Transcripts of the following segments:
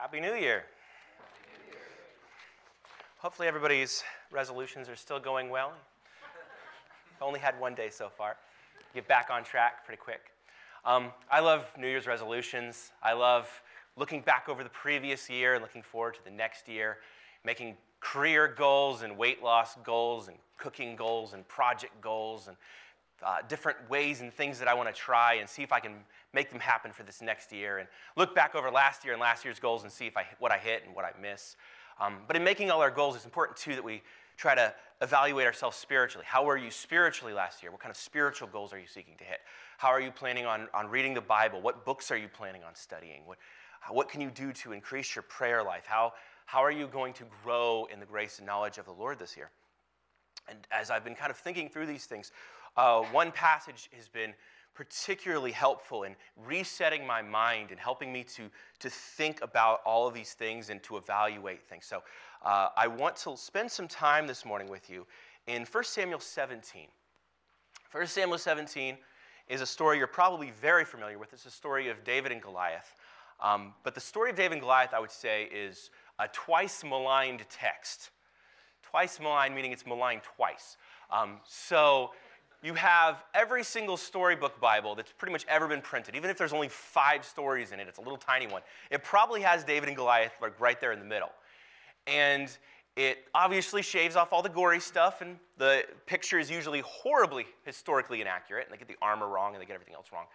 Happy New Year. Hopefully, everybody's resolutions are still going well. Only had one day so far. Get back on track pretty quick. Um, I love New Year's resolutions. I love looking back over the previous year and looking forward to the next year, making career goals and weight loss goals and cooking goals and project goals and uh, different ways and things that I want to try and see if I can make them happen for this next year and look back over last year and last year's goals and see if I, what I hit and what I miss. Um, but in making all our goals, it's important too that we try to evaluate ourselves spiritually. How were you spiritually last year? What kind of spiritual goals are you seeking to hit? How are you planning on, on reading the Bible? What books are you planning on studying? What, what can you do to increase your prayer life? How, how are you going to grow in the grace and knowledge of the Lord this year? And as I've been kind of thinking through these things, uh, one passage has been particularly helpful in resetting my mind and helping me to, to think about all of these things and to evaluate things. So uh, I want to spend some time this morning with you in 1 Samuel 17. 1 Samuel 17 is a story you're probably very familiar with. It's a story of David and Goliath. Um, but the story of David and Goliath, I would say, is a twice maligned text. Twice maligned, meaning it's maligned twice. Um, so you have every single storybook Bible that's pretty much ever been printed, even if there's only five stories in it, it's a little tiny one. It probably has David and Goliath like right there in the middle. And it obviously shaves off all the gory stuff, and the picture is usually horribly historically inaccurate, and they get the armor wrong and they get everything else wrong.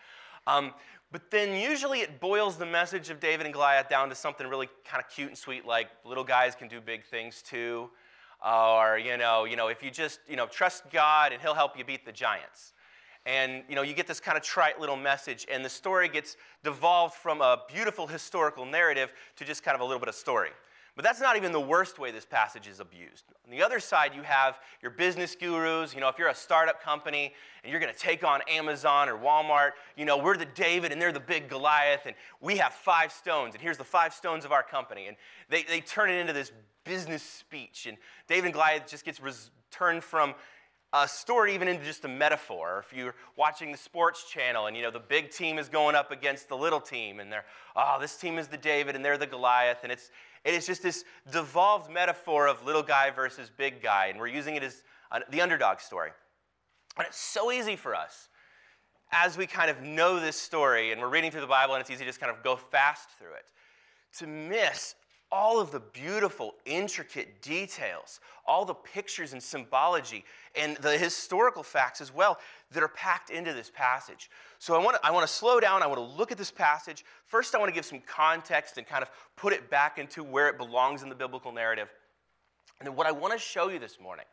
Um, but then usually it boils the message of David and Goliath down to something really kind of cute and sweet, like little guys can do big things too or you know, you know, if you just you know trust God and He'll help you beat the giants. And you know, you get this kind of trite little message, and the story gets devolved from a beautiful historical narrative to just kind of a little bit of story. But that's not even the worst way this passage is abused. On the other side, you have your business gurus. You know, if you're a startup company and you're going to take on Amazon or Walmart, you know, we're the David and they're the big Goliath, and we have five stones, and here's the five stones of our company. And they, they turn it into this business speech. And David and Goliath just gets turned from a story even into just a metaphor. If you're watching the sports channel and you know the big team is going up against the little team and they're, oh, this team is the David and they're the Goliath. And it's, it is just this devolved metaphor of little guy versus big guy. And we're using it as uh, the underdog story. And it's so easy for us as we kind of know this story and we're reading through the Bible and it's easy to just kind of go fast through it to miss all of the beautiful, intricate details, all the pictures and symbology, and the historical facts as well that are packed into this passage. So I want to, I want to slow down. I want to look at this passage. First, I want to give some context and kind of put it back into where it belongs in the biblical narrative. And then what I want to show you this morning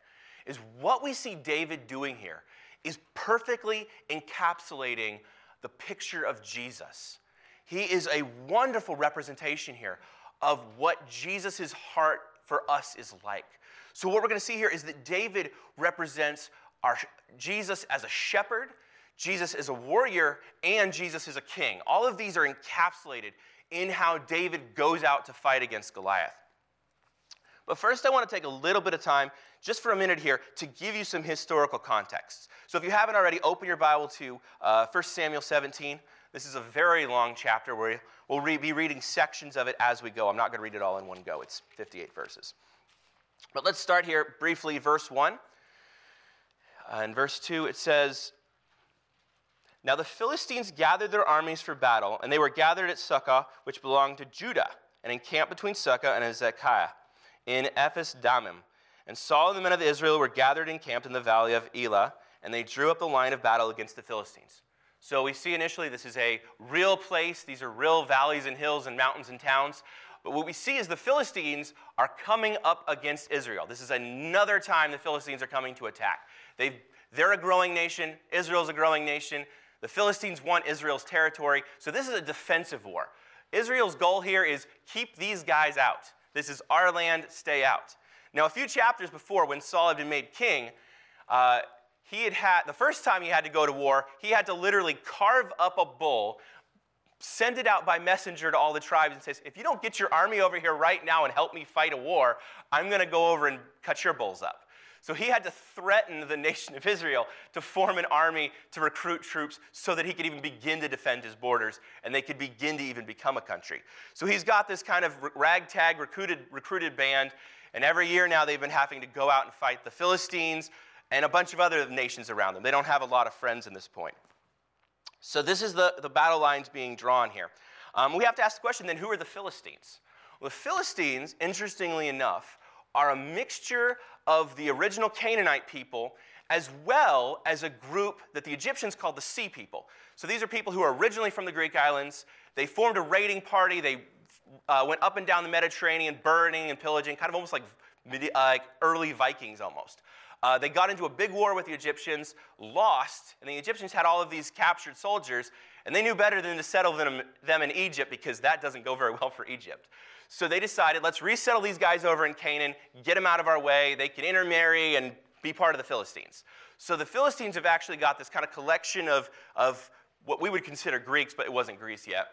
is what we see David doing here is perfectly encapsulating the picture of Jesus. He is a wonderful representation here of what Jesus' heart for us is like. So, what we're going to see here is that David represents our, Jesus as a shepherd, Jesus as a warrior, and Jesus as a king. All of these are encapsulated in how David goes out to fight against Goliath. But first, I want to take a little bit of time, just for a minute here, to give you some historical context. So, if you haven't already, open your Bible to uh, 1 Samuel 17. This is a very long chapter where we'll re- be reading sections of it as we go. I'm not going to read it all in one go, it's 58 verses. But let's start here briefly, verse 1. Uh, in verse 2, it says, Now the Philistines gathered their armies for battle, and they were gathered at Socoh, which belonged to Judah, and encamped between Socoh and Azekah in Ephes Dammim. And Saul and the men of Israel were gathered and camped in the valley of Elah, and they drew up the line of battle against the Philistines. So we see initially this is a real place. These are real valleys and hills and mountains and towns. But what we see is the Philistines are coming up against Israel. This is another time the Philistines are coming to attack. they they're a growing nation, Israel's a growing nation. The Philistines want Israel's territory. So this is a defensive war. Israel's goal here is keep these guys out. This is our land, stay out. Now, a few chapters before, when Saul had been made king, uh, he had had, the first time he had to go to war, he had to literally carve up a bull, send it out by messenger to all the tribes, and says, if you don't get your army over here right now and help me fight a war, I'm going to go over and cut your bulls up. So he had to threaten the nation of Israel to form an army to recruit troops so that he could even begin to defend his borders and they could begin to even become a country. So he's got this kind of ragtag recruited, recruited band, and every year now they've been having to go out and fight the Philistines and a bunch of other nations around them. They don't have a lot of friends in this point. So this is the, the battle lines being drawn here. Um, we have to ask the question then who are the Philistines? Well, the Philistines, interestingly enough, are a mixture of the original Canaanite people as well as a group that the Egyptians called the Sea People. So these are people who are originally from the Greek islands. They formed a raiding party. They uh, went up and down the Mediterranean, burning and pillaging, kind of almost like, uh, like early Vikings almost. Uh, they got into a big war with the Egyptians, lost, and the Egyptians had all of these captured soldiers, and they knew better than to settle them, them in Egypt because that doesn't go very well for Egypt. So they decided, let's resettle these guys over in Canaan, get them out of our way. They can intermarry and be part of the Philistines. So the Philistines have actually got this kind of collection of, of what we would consider Greeks, but it wasn't Greece yet,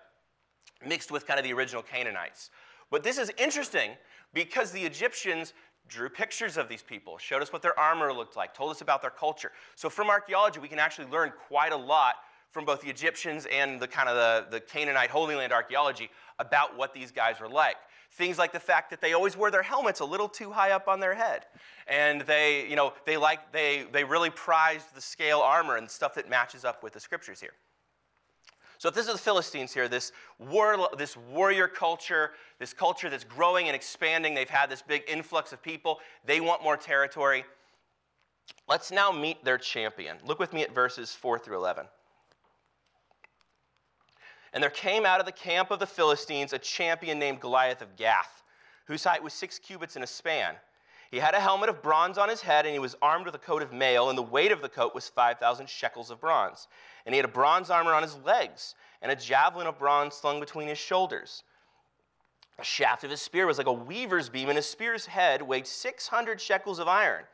mixed with kind of the original Canaanites. But this is interesting because the Egyptians drew pictures of these people, showed us what their armor looked like, told us about their culture. So from archaeology, we can actually learn quite a lot from both the Egyptians and the kind of the, the Canaanite Holy Land archaeology about what these guys were like. Things like the fact that they always wore their helmets a little too high up on their head. And they, you know, they, like, they, they really prized the scale armor and stuff that matches up with the scriptures here. So if this is the Philistines here, this, war, this warrior culture, this culture that's growing and expanding, they've had this big influx of people, they want more territory. Let's now meet their champion. Look with me at verses 4 through 11. And there came out of the camp of the Philistines a champion named Goliath of Gath, whose height was six cubits and a span. He had a helmet of bronze on his head, and he was armed with a coat of mail, and the weight of the coat was 5,000 shekels of bronze. And he had a bronze armor on his legs, and a javelin of bronze slung between his shoulders. The shaft of his spear was like a weaver's beam, and his spear's head weighed 600 shekels of iron.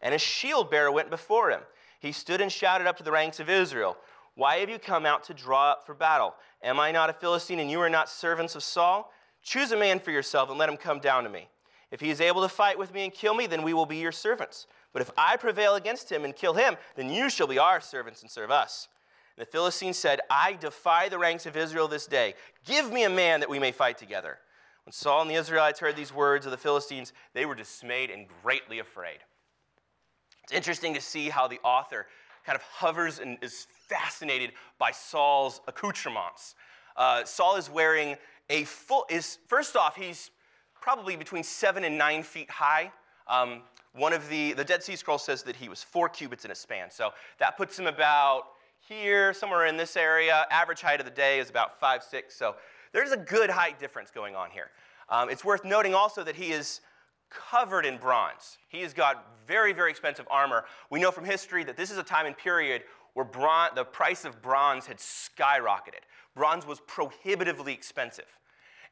And a shield bearer went before him. He stood and shouted up to the ranks of Israel, Why have you come out to draw up for battle? Am I not a Philistine, and you are not servants of Saul? Choose a man for yourself, and let him come down to me. If he is able to fight with me and kill me, then we will be your servants. But if I prevail against him and kill him, then you shall be our servants and serve us. And the Philistines said, I defy the ranks of Israel this day. Give me a man that we may fight together. When Saul and the Israelites heard these words of the Philistines, they were dismayed and greatly afraid. It's interesting to see how the author kind of hovers and is fascinated by Saul's accoutrements. Uh, Saul is wearing a full, is, first off, he's probably between seven and nine feet high. Um, one of the, the Dead Sea Scrolls says that he was four cubits in a span. So that puts him about here, somewhere in this area. Average height of the day is about five, six. So there's a good height difference going on here. Um, it's worth noting also that he is covered in bronze. He has got very, very expensive armor. We know from history that this is a time and period where bron- the price of bronze had skyrocketed. Bronze was prohibitively expensive.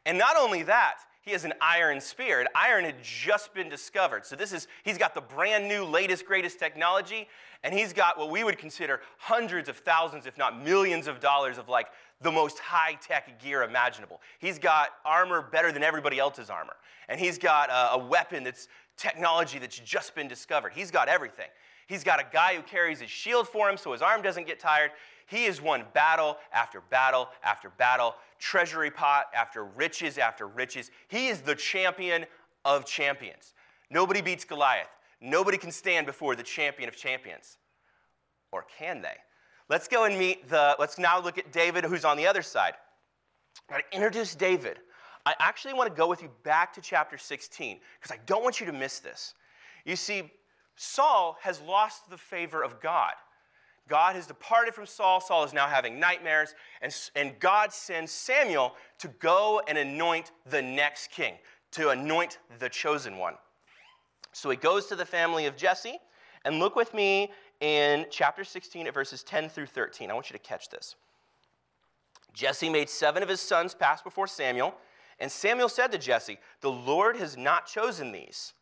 And not only that, he has an iron spear. And iron had just been discovered. So this is, he's got the brand new, latest, greatest technology, and he's got what we would consider hundreds of thousands, if not millions of dollars of like the most high-tech gear imaginable. He's got armor better than everybody else's armor. And he's got a, a weapon that's technology that's just been discovered. He's got everything. He's got a guy who carries his shield for him so his arm doesn't get tired. He has won battle after battle after battle, treasury pot after riches after riches. He is the champion of champions. Nobody beats Goliath. Nobody can stand before the champion of champions. Or can they? Let's go and meet the, let's now look at David, who's on the other side. Now, to introduce David, I actually want to go with you back to chapter 16 because I don't want you to miss this. You see, Saul has lost the favor of God. God has departed from Saul. Saul is now having nightmares. And, and God sends Samuel to go and anoint the next king, to anoint the chosen one. So he goes to the family of Jesse. And look with me in chapter 16 at verses 10 through 13. I want you to catch this. Jesse made seven of his sons pass before Samuel. And Samuel said to Jesse, The Lord has not chosen these.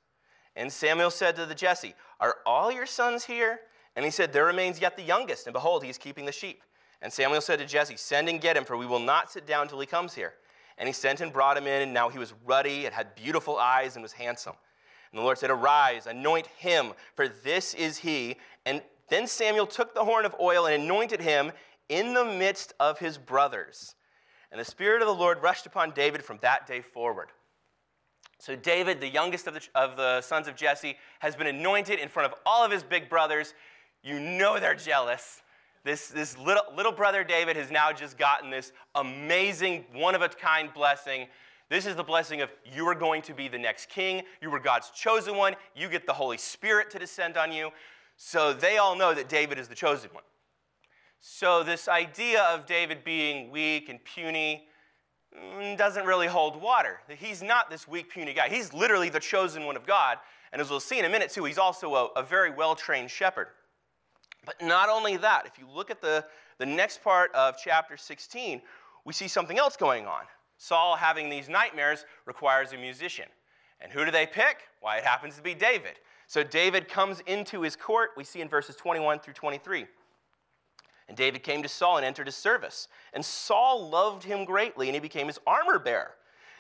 And Samuel said to the Jesse, Are all your sons here? And he said, There remains yet the youngest, and behold, he is keeping the sheep. And Samuel said to Jesse, Send and get him, for we will not sit down till he comes here. And he sent and brought him in, and now he was ruddy and had beautiful eyes and was handsome. And the Lord said, Arise, anoint him, for this is he. And then Samuel took the horn of oil and anointed him in the midst of his brothers. And the Spirit of the Lord rushed upon David from that day forward. So, David, the youngest of the, of the sons of Jesse, has been anointed in front of all of his big brothers. You know they're jealous. This, this little, little brother David has now just gotten this amazing, one of a kind blessing. This is the blessing of you are going to be the next king. You were God's chosen one. You get the Holy Spirit to descend on you. So they all know that David is the chosen one. So, this idea of David being weak and puny Mm, doesn't really hold water. He's not this weak, puny guy. He's literally the chosen one of God. And as we'll see in a minute, too, he's also a, a very well trained shepherd. But not only that, if you look at the, the next part of chapter 16, we see something else going on. Saul having these nightmares requires a musician. And who do they pick? Why, it happens to be David. So David comes into his court, we see in verses 21 through 23. And David came to Saul and entered his service. And Saul loved him greatly, and he became his armor bearer.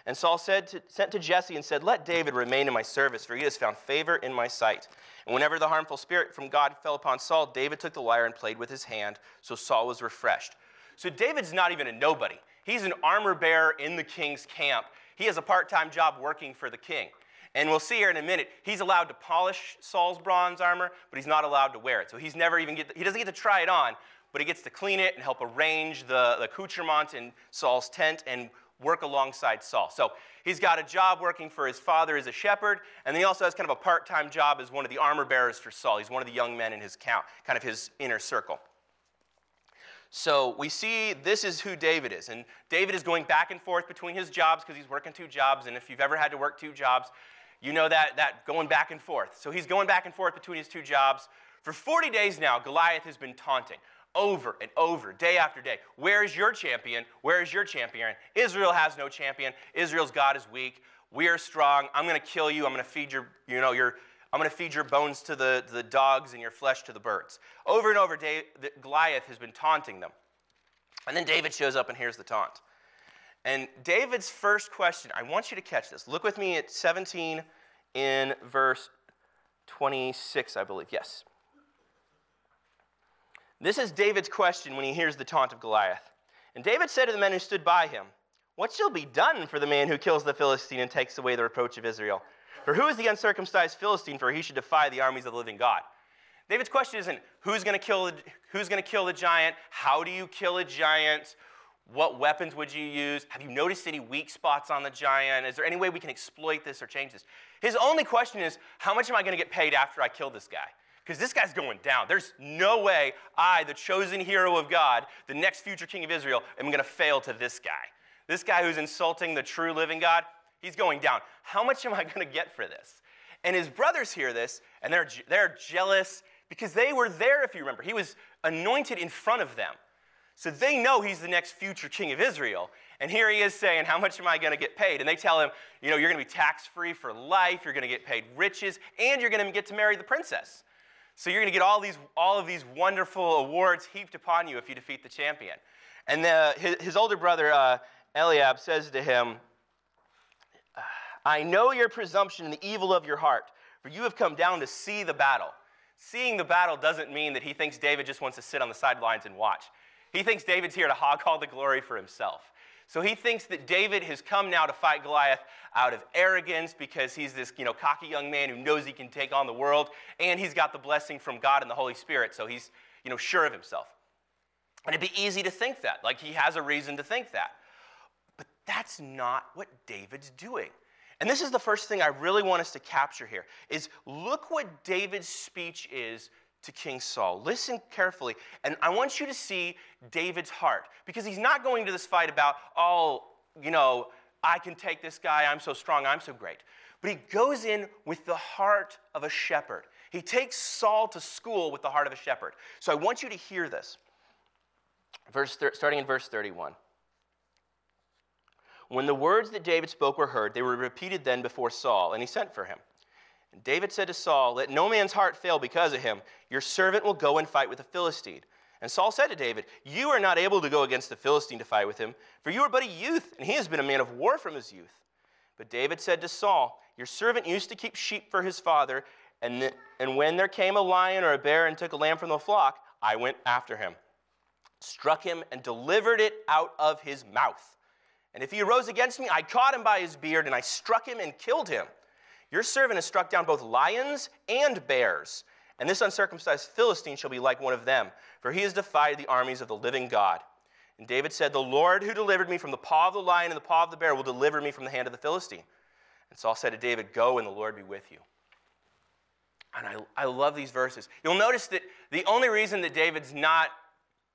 And Saul said to, sent to Jesse and said, Let David remain in my service, for he has found favor in my sight. And whenever the harmful spirit from God fell upon Saul, David took the lyre and played with his hand, so Saul was refreshed. So David's not even a nobody. He's an armor bearer in the king's camp. He has a part time job working for the king. And we'll see here in a minute, he's allowed to polish Saul's bronze armor, but he's not allowed to wear it. So he's never even get, he doesn't get to try it on, but he gets to clean it and help arrange the, the accoutrement in Saul's tent and work alongside Saul. So he's got a job working for his father as a shepherd, and he also has kind of a part time job as one of the armor bearers for Saul. He's one of the young men in his count, kind of his inner circle. So we see this is who David is. And David is going back and forth between his jobs because he's working two jobs. And if you've ever had to work two jobs, you know that, that going back and forth. So he's going back and forth between his two jobs. For 40 days now, Goliath has been taunting over and over, day after day. Where is your champion? Where is your champion? Israel has no champion. Israel's God is weak. We are strong. I'm going to kill you. I'm going to feed your, you know, your, I'm going to feed your bones to the, the dogs and your flesh to the birds. Over and over, Dave, Goliath has been taunting them. And then David shows up and hears the taunt. And David's first question, I want you to catch this. Look with me at 17 in verse 26, I believe. Yes. This is David's question when he hears the taunt of Goliath. And David said to the men who stood by him, What shall be done for the man who kills the Philistine and takes away the reproach of Israel? For who is the uncircumcised Philistine, for he should defy the armies of the living God? David's question isn't who's going to kill the, who's going to kill the giant? How do you kill a giant? What weapons would you use? Have you noticed any weak spots on the giant? Is there any way we can exploit this or change this? His only question is, how much am I going to get paid after I kill this guy? Because this guy's going down. There's no way I, the chosen hero of God, the next future king of Israel, am going to fail to this guy. This guy who's insulting the true living God, he's going down. How much am I going to get for this? And his brothers hear this, and they're, they're jealous because they were there, if you remember. He was anointed in front of them. So they know he's the next future king of Israel. And here he is saying, How much am I going to get paid? And they tell him, You know, you're going to be tax free for life, you're going to get paid riches, and you're going to get to marry the princess. So you're going to get all, these, all of these wonderful awards heaped upon you if you defeat the champion. And the, his, his, older brother, uh, Eliab, says to him, I know your presumption and the evil of your heart, for you have come down to see the battle. Seeing the battle doesn't mean that he thinks David just wants to sit on the sidelines and watch. He thinks David's here to hog all the glory for himself. So he thinks that David has come now to fight Goliath out of arrogance because he's this you know, cocky young man who knows he can take on the world, and he's got the blessing from God and the Holy Spirit, so he's you know, sure of himself. And it'd be easy to think that, like he has a reason to think that. But that's not what David's doing. And this is the first thing I really want us to capture here is look what David's speech is to King Saul. Listen carefully, and I want you to see David's heart because he's not going to this fight about, oh, you know, I can take this guy, I'm so strong, I'm so great. But he goes in with the heart of a shepherd. He takes Saul to school with the heart of a shepherd. So I want you to hear this. Verse, starting in verse 31. When the words that David spoke were heard, they were repeated then before Saul, and he sent for him. And David said to Saul, Let no man's heart fail because of him. Your servant will go and fight with the Philistine. And Saul said to David, You are not able to go against the Philistine to fight with him, for you are but a youth, and he has been a man of war from his youth. But David said to Saul, Your servant used to keep sheep for his father, and, th- and when there came a lion or a bear and took a lamb from the flock, I went after him, struck him, and delivered it out of his mouth. And if he arose against me, I caught him by his beard, and I struck him and killed him. Your servant has struck down both lions and bears, and this uncircumcised Philistine shall be like one of them, for he has defied the armies of the living God. And David said, The Lord who delivered me from the paw of the lion and the paw of the bear will deliver me from the hand of the Philistine. And Saul said to David, Go, and the Lord be with you. And I, I love these verses. You'll notice that the only reason that David's not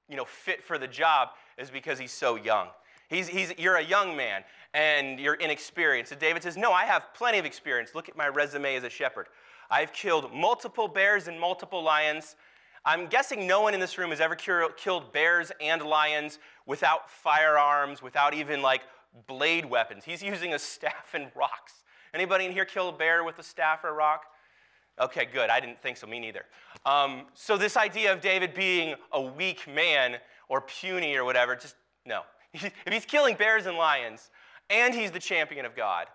you know, fit for the job is because he's so young. He's, he's, you're a young man and you're inexperienced. And David says, No, I have plenty of experience. Look at my resume as a shepherd. I've killed multiple bears and multiple lions. I'm guessing no one in this room has ever killed bears and lions without firearms, without even like blade weapons. He's using a staff and rocks. Anybody in here kill a bear with a staff or a rock? Okay, good. I didn't think so. Me neither. Um, so this idea of David being a weak man or puny or whatever, just no. if he's killing bears and lions, and he's the champion of God,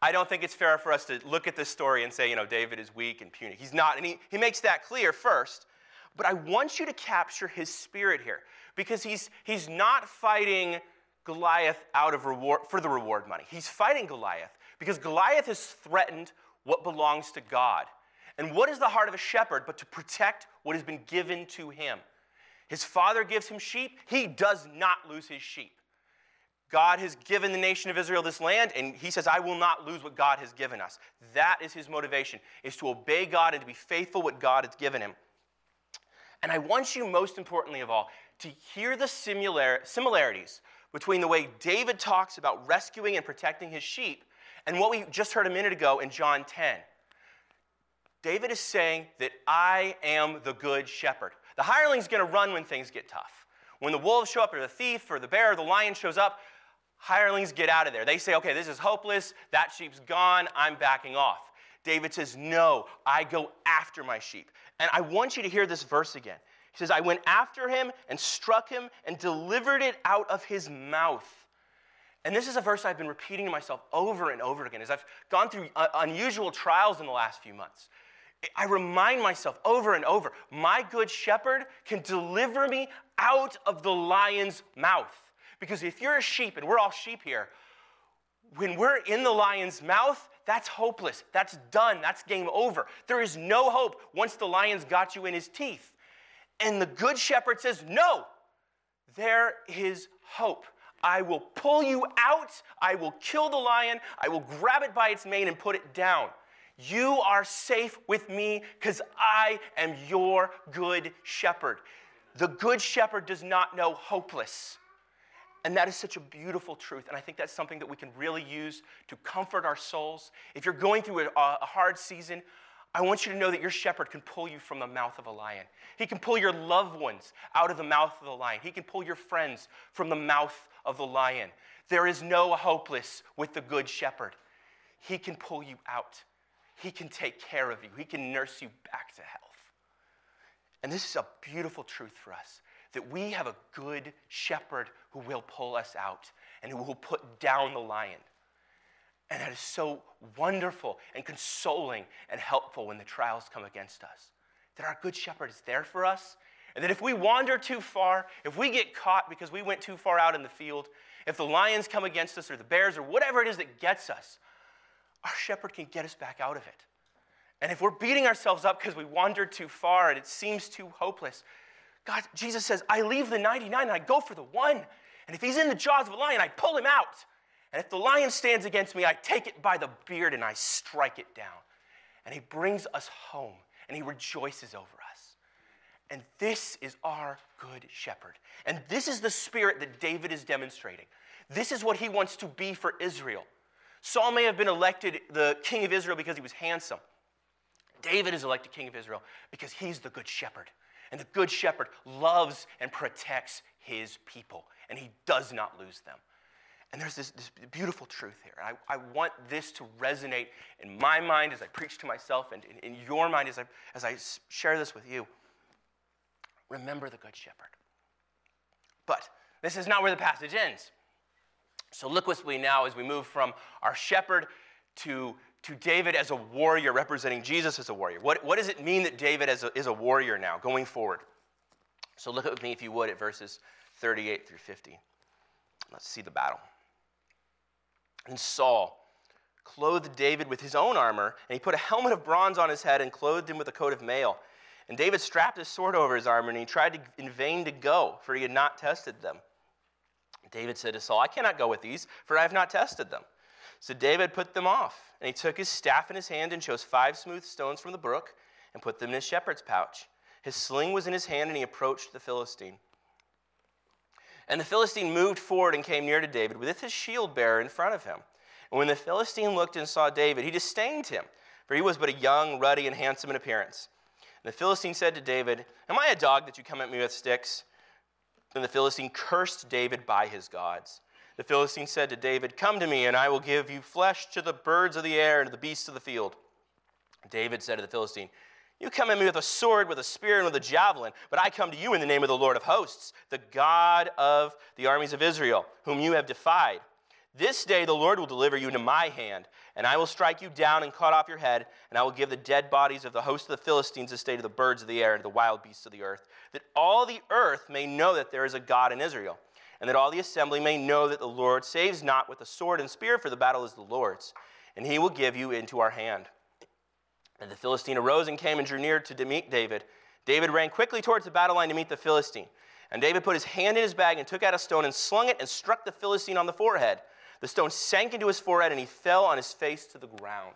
I don't think it's fair for us to look at this story and say, you know, David is weak and puny. He's not, and he, he makes that clear first. But I want you to capture his spirit here because he's, he's not fighting Goliath out of reward for the reward money. He's fighting Goliath because Goliath has threatened what belongs to God. And what is the heart of a shepherd but to protect what has been given to him? His father gives him sheep, he does not lose his sheep. God has given the nation of Israel this land, and he says, I will not lose what God has given us. That is his motivation, is to obey God and to be faithful what God has given him. And I want you, most importantly of all, to hear the similar, similarities between the way David talks about rescuing and protecting his sheep and what we just heard a minute ago in John 10. David is saying that I am the good shepherd. The hireling's going to run when things get tough. When the wolves show up, or the thief, or the bear, or the lion shows up, hirelings get out of there. They say, okay, this is hopeless. That sheep's gone. I'm backing off. David says, no, I go after my sheep. And I want you to hear this verse again. He says, I went after him and struck him and delivered it out of his mouth. And this is a verse I've been repeating to myself over and over again as I've gone through uh, unusual trials in the last few months. I remind myself over and over my good shepherd can deliver me out of the lion's mouth. Because if you're a sheep, and we're all sheep here, when we're in the lion's mouth, that's hopeless. That's done. That's game over. There is no hope once the lion's got you in his teeth. And the good shepherd says, No, there is hope. I will pull you out. I will kill the lion. I will grab it by its mane and put it down. You are safe with me because I am your good shepherd. The good shepherd does not know hopeless. And that is such a beautiful truth. And I think that's something that we can really use to comfort our souls. If you're going through a, a, hard season, I want you to know that your shepherd can pull you from the mouth of a lion. He can pull your loved ones out of the mouth of the lion. He can pull your friends from the mouth of the lion. There is no hopeless with the good shepherd. He can pull you out. He can take care of you, He can nurse you back to health. And this is a beautiful truth for us that we have a good shepherd who will pull us out and who will put down the lion. And that is so wonderful and consoling and helpful when the trials come against us. That our good shepherd is there for us. And that if we wander too far, if we get caught because we went too far out in the field, if the lions come against us or the bears or whatever it is that gets us, our shepherd can get us back out of it. And if we're beating ourselves up because we wandered too far and it seems too hopeless, God, Jesus says, I leave the 99 and I go for the one. And if he's in the jaws of a lion, I pull him out. And if the lion stands against me, I take it by the beard and I strike it down. And he brings us home and he rejoices over us. And this is our good shepherd. And this is the spirit that David is demonstrating. This is what he wants to be for Israel. Saul may have been elected the king of Israel because he was handsome. David is elected king of Israel because he's the good shepherd. And the good shepherd loves and protects his people, and he does not lose them. And there's this, this beautiful truth here. I, I, want this to resonate in my mind as I preach to myself and in, in your mind as I, as I share this with you. Remember the good shepherd. But this is not where the passage ends. So look with me now as we move from our shepherd to, to David as a warrior, representing Jesus as a warrior. What, what does it mean that David is a, is a warrior now, going forward? So look with me, if you would, at verses 38 through 50. Let's see the battle. And Saul clothed David with his own armor, and he put a helmet of bronze on his head and clothed him with a coat of mail. And David strapped his sword over his armor, and he tried to, in vain to go, for he had not tested them. David said to Saul, I cannot go with these, for I have not tested them. So David put them off, and he took his staff in his hand and chose five smooth stones from the brook and put them in his shepherd's pouch. His sling was in his hand, and he approached the Philistine. And the Philistine moved forward and came near to David with his shield bearer in front of him. And when the Philistine looked and saw David, he disdained him, for he was but a young, ruddy, and handsome in appearance. And the Philistine said to David, Am I a dog that you come at me with sticks? Then the Philistine cursed David by his gods. The Philistine said to David, Come to me, and I will give you flesh to the birds of the air and to the beasts of the field. David said to the Philistine, You come at me with a sword, with a spear, and with a javelin, but I come to you in the name of the Lord of hosts, the God of the armies of Israel, whom you have defied. This day the Lord will deliver you into my hand, and I will strike you down and cut off your head, and I will give the dead bodies of the host of the Philistines a state of the birds of the air and to the wild beasts of the earth, that all the earth may know that there is a God in Israel, and that all the assembly may know that the Lord saves not with the sword and spear, for the battle is the Lord's, and he will give you into our hand. And the Philistine arose and came and drew near to meet David. David ran quickly towards the battle line to meet the Philistine. And David put his hand in his bag and took out a stone and slung it and struck the Philistine on the forehead. The stone sank into his forehead and he fell on his face to the ground.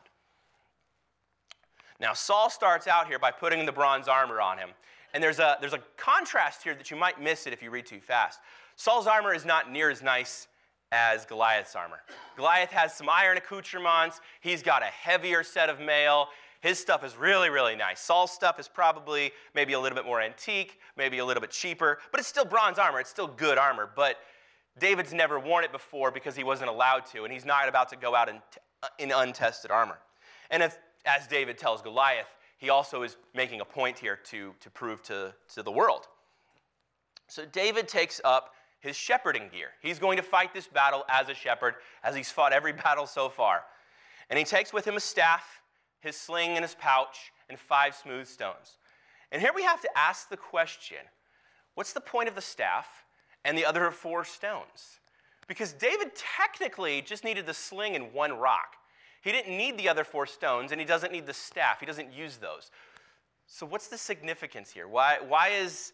Now, Saul starts out here by putting the bronze armor on him. And there's a, there's a contrast here that you might miss it if you read too fast. Saul's armor is not near as nice as Goliath's armor. Goliath has some iron accoutrements, he's got a heavier set of mail. His stuff is really, really nice. Saul's stuff is probably maybe a little bit more antique, maybe a little bit cheaper, but it's still bronze armor. It's still good armor. But David's never worn it before because he wasn't allowed to, and he's not about to go out in, uh, in untested armor. And if, as David tells Goliath, he also is making a point here to, to prove to, to the world. So David takes up his shepherding gear. He's going to fight this battle as a shepherd, as he's fought every battle so far. And he takes with him a staff, his sling and his pouch, and five smooth stones. And here we have to ask the question what's the point of the staff? and the other four stones. Because David technically just needed the sling and one rock. He didn't need the other four stones, and he doesn't need the staff. He doesn't use those. So, what's the significance here? Why, why, is,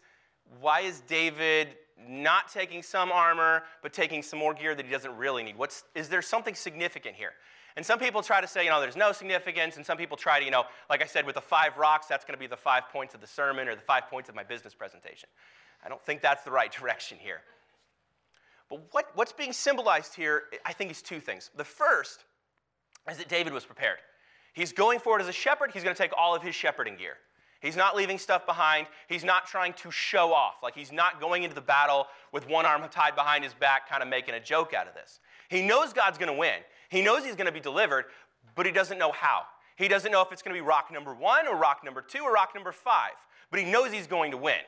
why is David not taking some armor, but taking some more gear that he doesn't really need? What's, is there something significant here? And some people try to say, you know, there's no significance, and some people try to, you know, like I said, with the five rocks, that's going to be the five points of the sermon or the five points of my business presentation. I don't think that's the right direction here. But what, what's being symbolized here, I think, is two things. The first is that David was prepared. He's going forward as a shepherd, he's going to take all of his shepherding gear. He's not leaving stuff behind. He's not trying to show off. Like he's not going into the battle with one arm tied behind his back, kind of making a joke out of this. He knows God's going to win. He knows he's going to be delivered, but he doesn't know how. He doesn't know if it's going to be rock number one or rock number two or rock number five, but he knows he's going to win.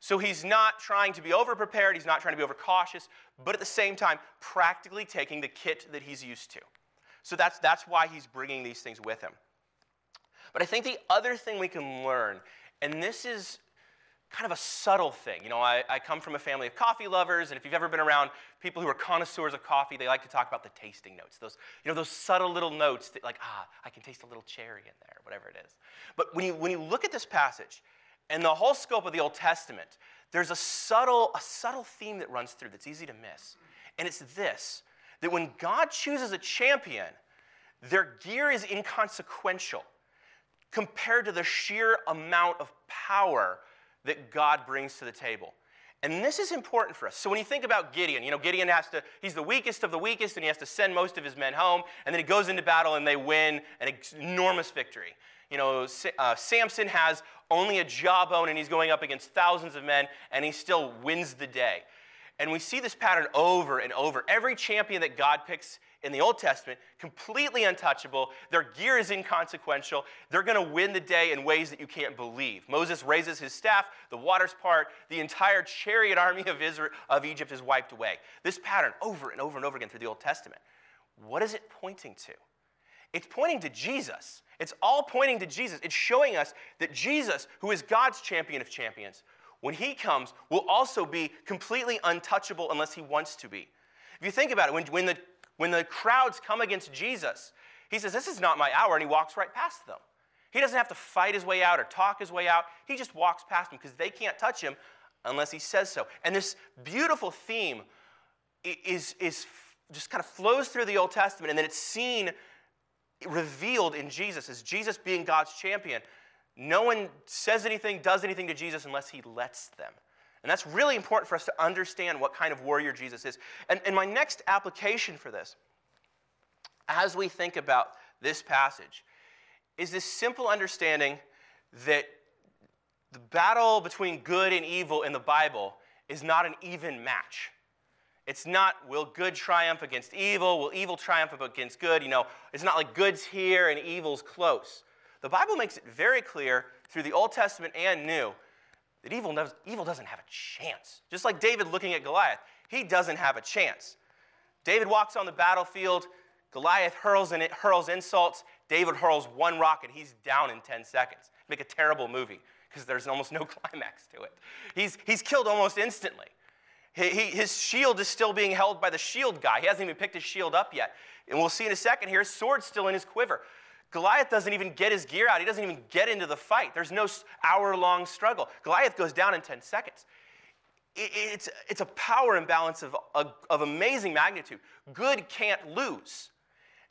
So he's not trying to be over prepared, he's not trying to be over cautious, but at the same time, practically taking the kit that he's used to. So that's, that's why he's bringing these things with him. But I think the other thing we can learn, and this is kind of a subtle thing. You know, I, I, come from a family of coffee lovers, and if you've ever been around people who are connoisseurs of coffee, they like to talk about the tasting notes. Those, you know, those subtle little notes that, like, ah, I can taste a little cherry in there, whatever it is. But when you, when you look at this passage, and the whole scope of the Old Testament, there's a subtle, a subtle theme that runs through that's easy to miss. And it's this that when God chooses a champion, their gear is inconsequential compared to the sheer amount of power that God brings to the table. And this is important for us. So when you think about Gideon, you know, Gideon has to, he's the weakest of the weakest, and he has to send most of his men home, and then he goes into battle and they win an enormous victory. You know, uh, Samson has only a jawbone and he's going up against thousands of men and he still wins the day. And we see this pattern over and over. Every champion that God picks in the Old Testament, completely untouchable. Their gear is inconsequential. They're going to win the day in ways that you can't believe. Moses raises his staff, the waters part, the entire chariot army of, Israel, of Egypt is wiped away. This pattern over and over and over again through the Old Testament. What is it pointing to? It's pointing to Jesus. It's all pointing to Jesus. It's showing us that Jesus, who is God's champion of champions, when he comes, will also be completely untouchable unless he wants to be. If you think about it, when, when, the, when the crowds come against Jesus, he says, This is not my hour, and he walks right past them. He doesn't have to fight his way out or talk his way out. He just walks past them because they can't touch him unless he says so. And this beautiful theme is, is just kind of flows through the Old Testament, and then it's seen revealed in Jesus as Jesus being God's champion. No one says anything, does anything to Jesus unless he lets them. And that's really important for us to understand what kind of warrior Jesus is. And, and my next application for this, as we think about this passage, is this simple understanding that the battle between good and evil in the Bible is not an even match. It's not will good triumph against evil, will evil triumph against good. You know, it's not like good's here and evil's close. The Bible makes it very clear through the Old Testament and New that evil, evil doesn't have a chance. Just like David looking at Goliath, he doesn't have a chance. David walks on the battlefield, Goliath hurls, in it, hurls insults, David hurls one rock and he's down in 10 seconds. Make a terrible movie because there's almost no climax to it. He's, he's killed almost instantly. He, he, his shield is still being held by the shield guy. He hasn't even picked his shield up yet. And we'll see in a second here, his sword's still in his quiver. Goliath doesn't even get his gear out. He doesn't even get into the fight. There's no hour long struggle. Goliath goes down in 10 seconds. It's, it's a power imbalance of, of amazing magnitude. Good can't lose.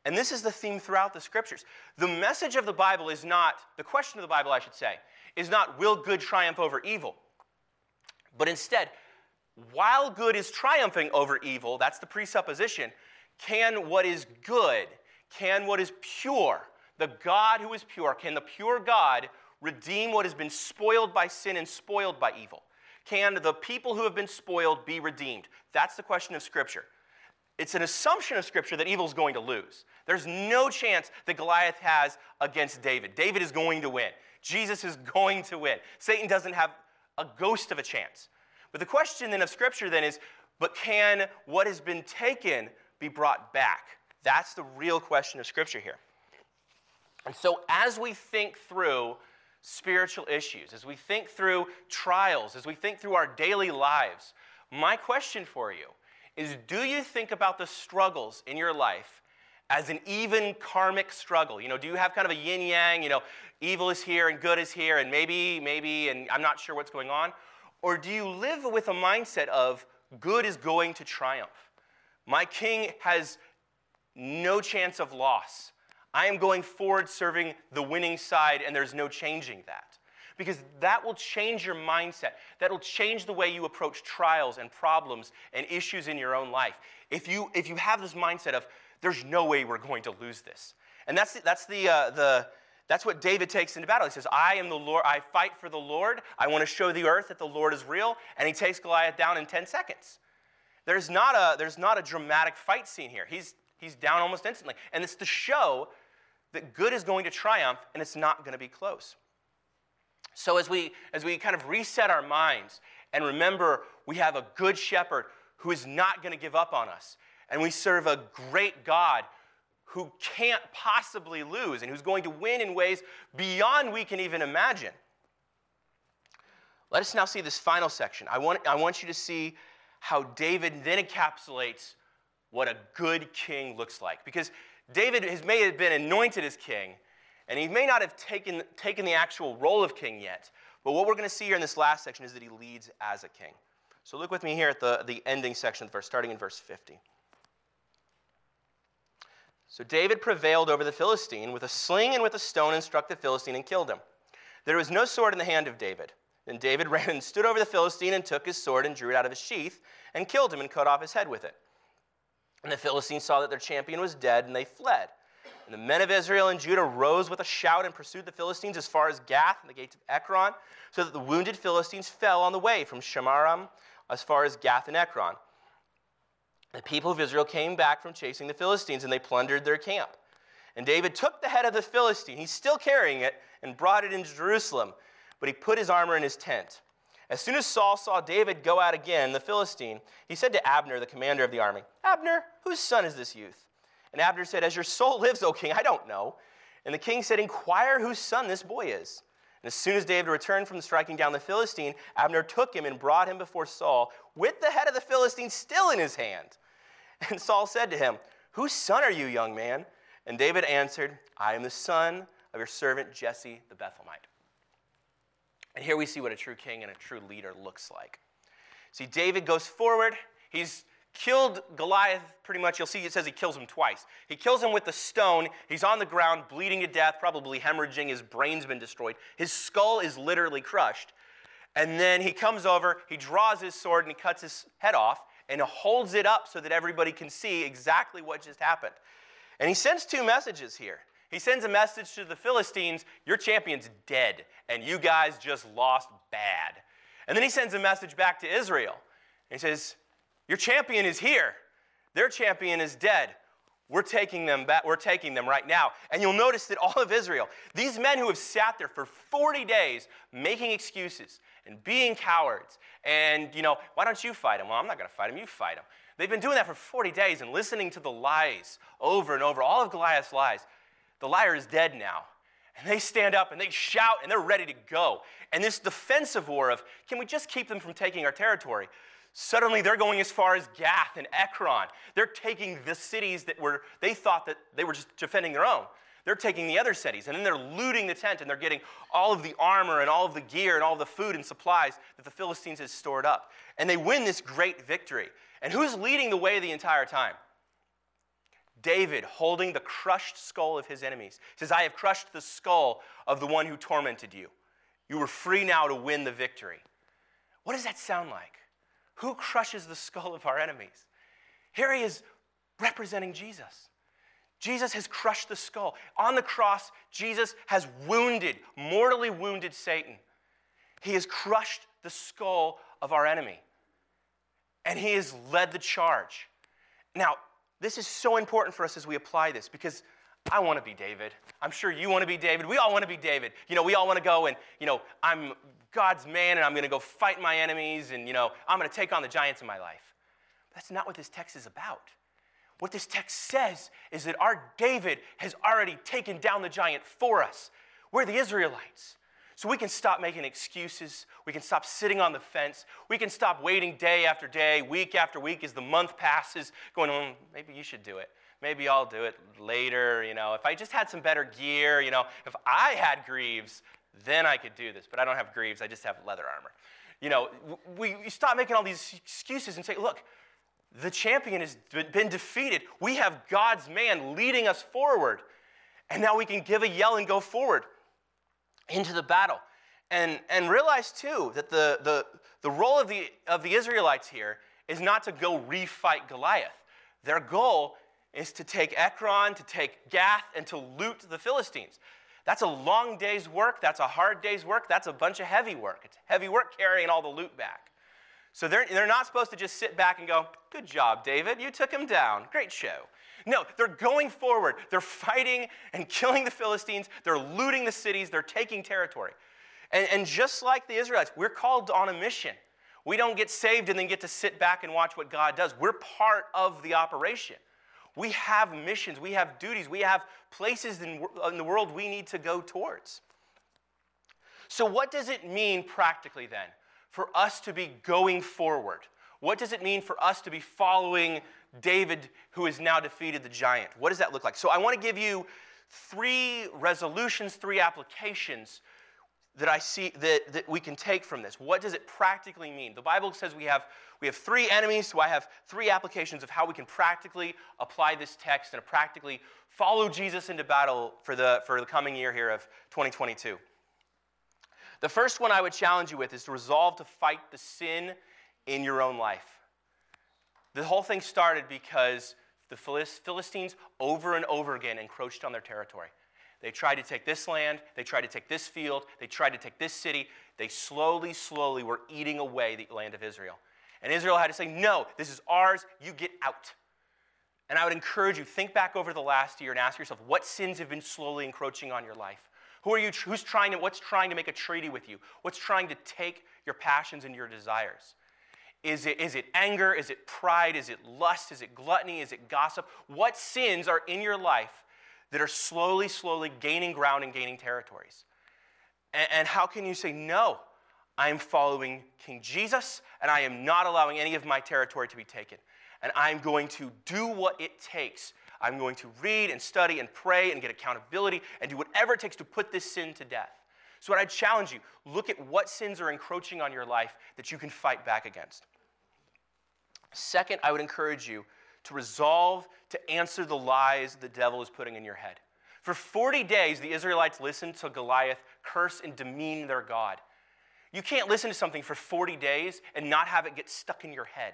And this is the theme throughout the scriptures. The message of the Bible is not, the question of the Bible, I should say, is not will good triumph over evil? But instead, while good is triumphing over evil, that's the presupposition, can what is good, can what is pure, the God who is pure, can the pure God redeem what has been spoiled by sin and spoiled by evil? Can the people who have been spoiled be redeemed? That's the question of Scripture. It's an assumption of Scripture that evil is going to lose. There's no chance that Goliath has against David. David is going to win. Jesus is going to win. Satan doesn't have a ghost of a chance. But the question then of Scripture then is but can what has been taken be brought back? That's the real question of Scripture here. And so, as we think through spiritual issues, as we think through trials, as we think through our daily lives, my question for you is do you think about the struggles in your life as an even karmic struggle? You know, do you have kind of a yin yang, you know, evil is here and good is here and maybe, maybe, and I'm not sure what's going on? Or do you live with a mindset of good is going to triumph? My king has no chance of loss. I am going forward serving the winning side, and there's no changing that. Because that will change your mindset. That'll change the way you approach trials and problems and issues in your own life. If you, if you have this mindset of, there's no way we're going to lose this. And that's, that's, the, uh, the, that's what David takes into battle. He says, I am the Lord, I fight for the Lord. I want to show the earth that the Lord is real. And he takes Goliath down in 10 seconds. There's not a, there's not a dramatic fight scene here. He's, he's down almost instantly. And it's to show that good is going to triumph and it's not going to be close. So as we as we kind of reset our minds and remember we have a good shepherd who is not going to give up on us and we serve a great God who can't possibly lose and who's going to win in ways beyond we can even imagine. Let us now see this final section. I want, I want you to see how David then encapsulates what a good king looks like. Because David has may have been anointed as king, and he may not have taken, taken the actual role of king yet. But what we're going to see here in this last section is that he leads as a king. So look with me here at the, the ending section of the verse, starting in verse 50. So David prevailed over the Philistine with a sling and with a stone and struck the Philistine and killed him. There was no sword in the hand of David. Then David ran and stood over the Philistine and took his sword and drew it out of his sheath and killed him and cut off his head with it. And the Philistines saw that their champion was dead, and they fled. And the men of Israel and Judah rose with a shout and pursued the Philistines as far as Gath and the gates of Ekron, so that the wounded Philistines fell on the way from Shaaraim as far as Gath and Ekron. the people of Israel came back from chasing the Philistines and they plundered their camp. And David took the head of the Philistine, he's still carrying it, and brought it into Jerusalem, but he put his armor in his tent. As soon as Saul saw David go out again, the Philistine, he said to Abner, the commander of the army, Abner, whose son is this youth? And Abner said, As your soul lives, O king, I don't know. And the king said, Inquire whose son this boy is. And as soon as David returned from striking down the Philistine, Abner took him and brought him before Saul with the head of the Philistine still in his hand. And Saul said to him, Whose son are you, young man? And David answered, I am the son of your servant Jesse the Bethlehemite. And here we see what a true king and a true leader looks like. See, David goes forward. He's killed Goliath pretty much. You'll see it says he kills him twice. He kills him with the stone. He's on the ground, bleeding to death, probably hemorrhaging. His brain's been destroyed. His skull is literally crushed. And then he comes over, he draws his sword, and he cuts his head off and holds it up so that everybody can see exactly what just happened. And he sends two messages here. He sends a message to the Philistines Your champion's dead, and you guys just lost bad. And then he sends a message back to Israel. he says, Your champion is here. Their champion is dead. We're taking them back. We're taking them right now. And you'll notice that all of Israel, these men who have sat there for 40 days making excuses and being cowards, and you know, why don't you fight him? Well, I'm not going to fight him. You fight him. They've been doing that for 40 days and listening to the lies over and over, all of Goliath's lies. The liar is dead now. And they stand up and they shout and they're ready to go. And this defensive war of, can we just keep them from taking our territory? Suddenly they're going as far as Gath and Ekron. They're taking the cities that were, they thought that they were just defending their own. They're taking the other cities and then they're looting the tent and they're getting all of the armor and all of the gear and all the food and supplies that the Philistines had stored up. And they win this great victory. And who's leading the way the entire time? David holding the crushed skull of his enemies. He says, I have crushed the skull of the one who tormented you. You were free now to win the victory. What does that sound like? Who crushes the skull of our enemies? Here he is representing Jesus. Jesus has crushed the skull. On the cross, Jesus has wounded, mortally wounded Satan. He has crushed the skull of our enemy. And he has led the charge. Now, this is so important for us as we apply this because I want to be David. I'm sure you want to be David. We all want to be David. You know, we all want to go and, you know, I'm God's man and I'm going to go fight my enemies and, you know, I'm going to take on the giants in my life. That's not what this text is about. What this text says is that our David has already taken down the giant for us. We're the Israelites. So we can stop making excuses. We can stop sitting on the fence. We can stop waiting day after day, week after week as the month passes, going, oh, maybe you should do it. Maybe I'll do it later. You know, if I just had some better gear, you know, if I had greaves, then I could do this. But I don't have greaves, I just have leather armor. You know, we, we stop making all these excuses and say, look, the champion has been defeated. We have God's man leading us forward. And now we can give a yell and go forward into the battle. And, and realize too that the, the, the role of the, of the Israelites here is not to go refight Goliath. Their goal is to take Ekron, to take Gath, and to loot the Philistines. That's a long day's work. That's a hard day's work. That's a bunch of heavy work. It's heavy work carrying all the loot back. So they're, they're not supposed to just sit back and go, Good job, David. You took him down. Great show. No, they're going forward. They're fighting and killing the Philistines. They're looting the cities. They're taking territory. And, and just like the Israelites, we're called on a mission. We don't get saved and then get to sit back and watch what God does. We're part of the operation. We have missions, we have duties, we have places in, in the world we need to go towards. So, what does it mean practically then for us to be going forward? What does it mean for us to be following David, who has now defeated the giant. What does that look like? So I want to give you three resolutions, three applications that I see that, that we can take from this. What does it practically mean? The Bible says we have, we have three enemies, so I have three applications of how we can practically apply this text and practically follow Jesus into battle for the, for the coming year here of 2022. The first one I would challenge you with is to resolve to fight the sin in your own life. The whole thing started because the Philistines over and over again encroached on their territory. They tried to take this land, they tried to take this field, they tried to take this city. They slowly, slowly were eating away the land of Israel. And Israel had to say, No, this is ours, you get out. And I would encourage you, think back over the last year and ask yourself, what sins have been slowly encroaching on your life? Who are you, who's trying to, what's trying to make a treaty with you? What's trying to take your passions and your desires? Is it, is it anger? Is it pride? Is it lust? Is it gluttony? Is it gossip? What sins are in your life that are slowly, slowly gaining ground and gaining territories? And, and how can you say, no, I am following King Jesus and I am not allowing any of my territory to be taken? And I'm going to do what it takes. I'm going to read and study and pray and get accountability and do whatever it takes to put this sin to death. So, what I challenge you look at what sins are encroaching on your life that you can fight back against. Second, I would encourage you to resolve to answer the lies the devil is putting in your head. For 40 days, the Israelites listened to Goliath curse and demean their God. You can't listen to something for 40 days and not have it get stuck in your head.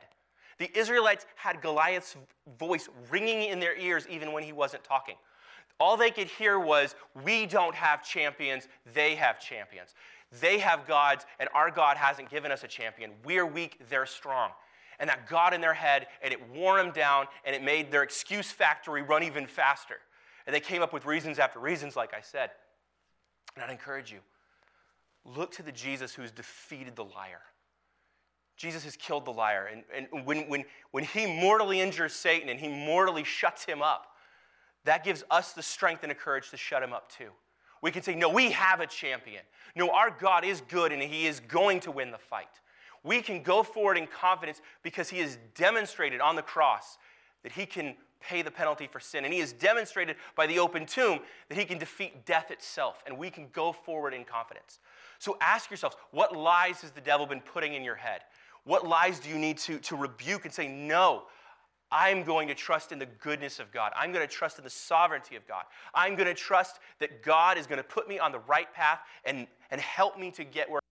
The Israelites had Goliath's voice ringing in their ears even when he wasn't talking. All they could hear was, We don't have champions, they have champions. They have gods, and our God hasn't given us a champion. We're weak, they're strong and that got in their head and it wore them down and it made their excuse factory run even faster. And they came up with reasons after reasons, like I said. And I'd encourage you look to the Jesus who's defeated the liar. Jesus has killed the liar. And, and when, when, when he mortally injures Satan and he mortally shuts him up, that gives us the strength and the courage to shut him up too. We can say, No, we have a champion. No, our God is good and he is going to win the fight we can go forward in confidence because he has demonstrated on the cross that he can pay the penalty for sin. And he has demonstrated by the open tomb that he can defeat death itself. And we can go forward in confidence. So ask yourselves what lies has the devil been putting in your head? What lies do you need to, to rebuke and say, no, I'm going to trust in the goodness of God. I'm going to trust in the sovereignty of God. I'm going to trust that God is going to put me on the right path and, and help me to get where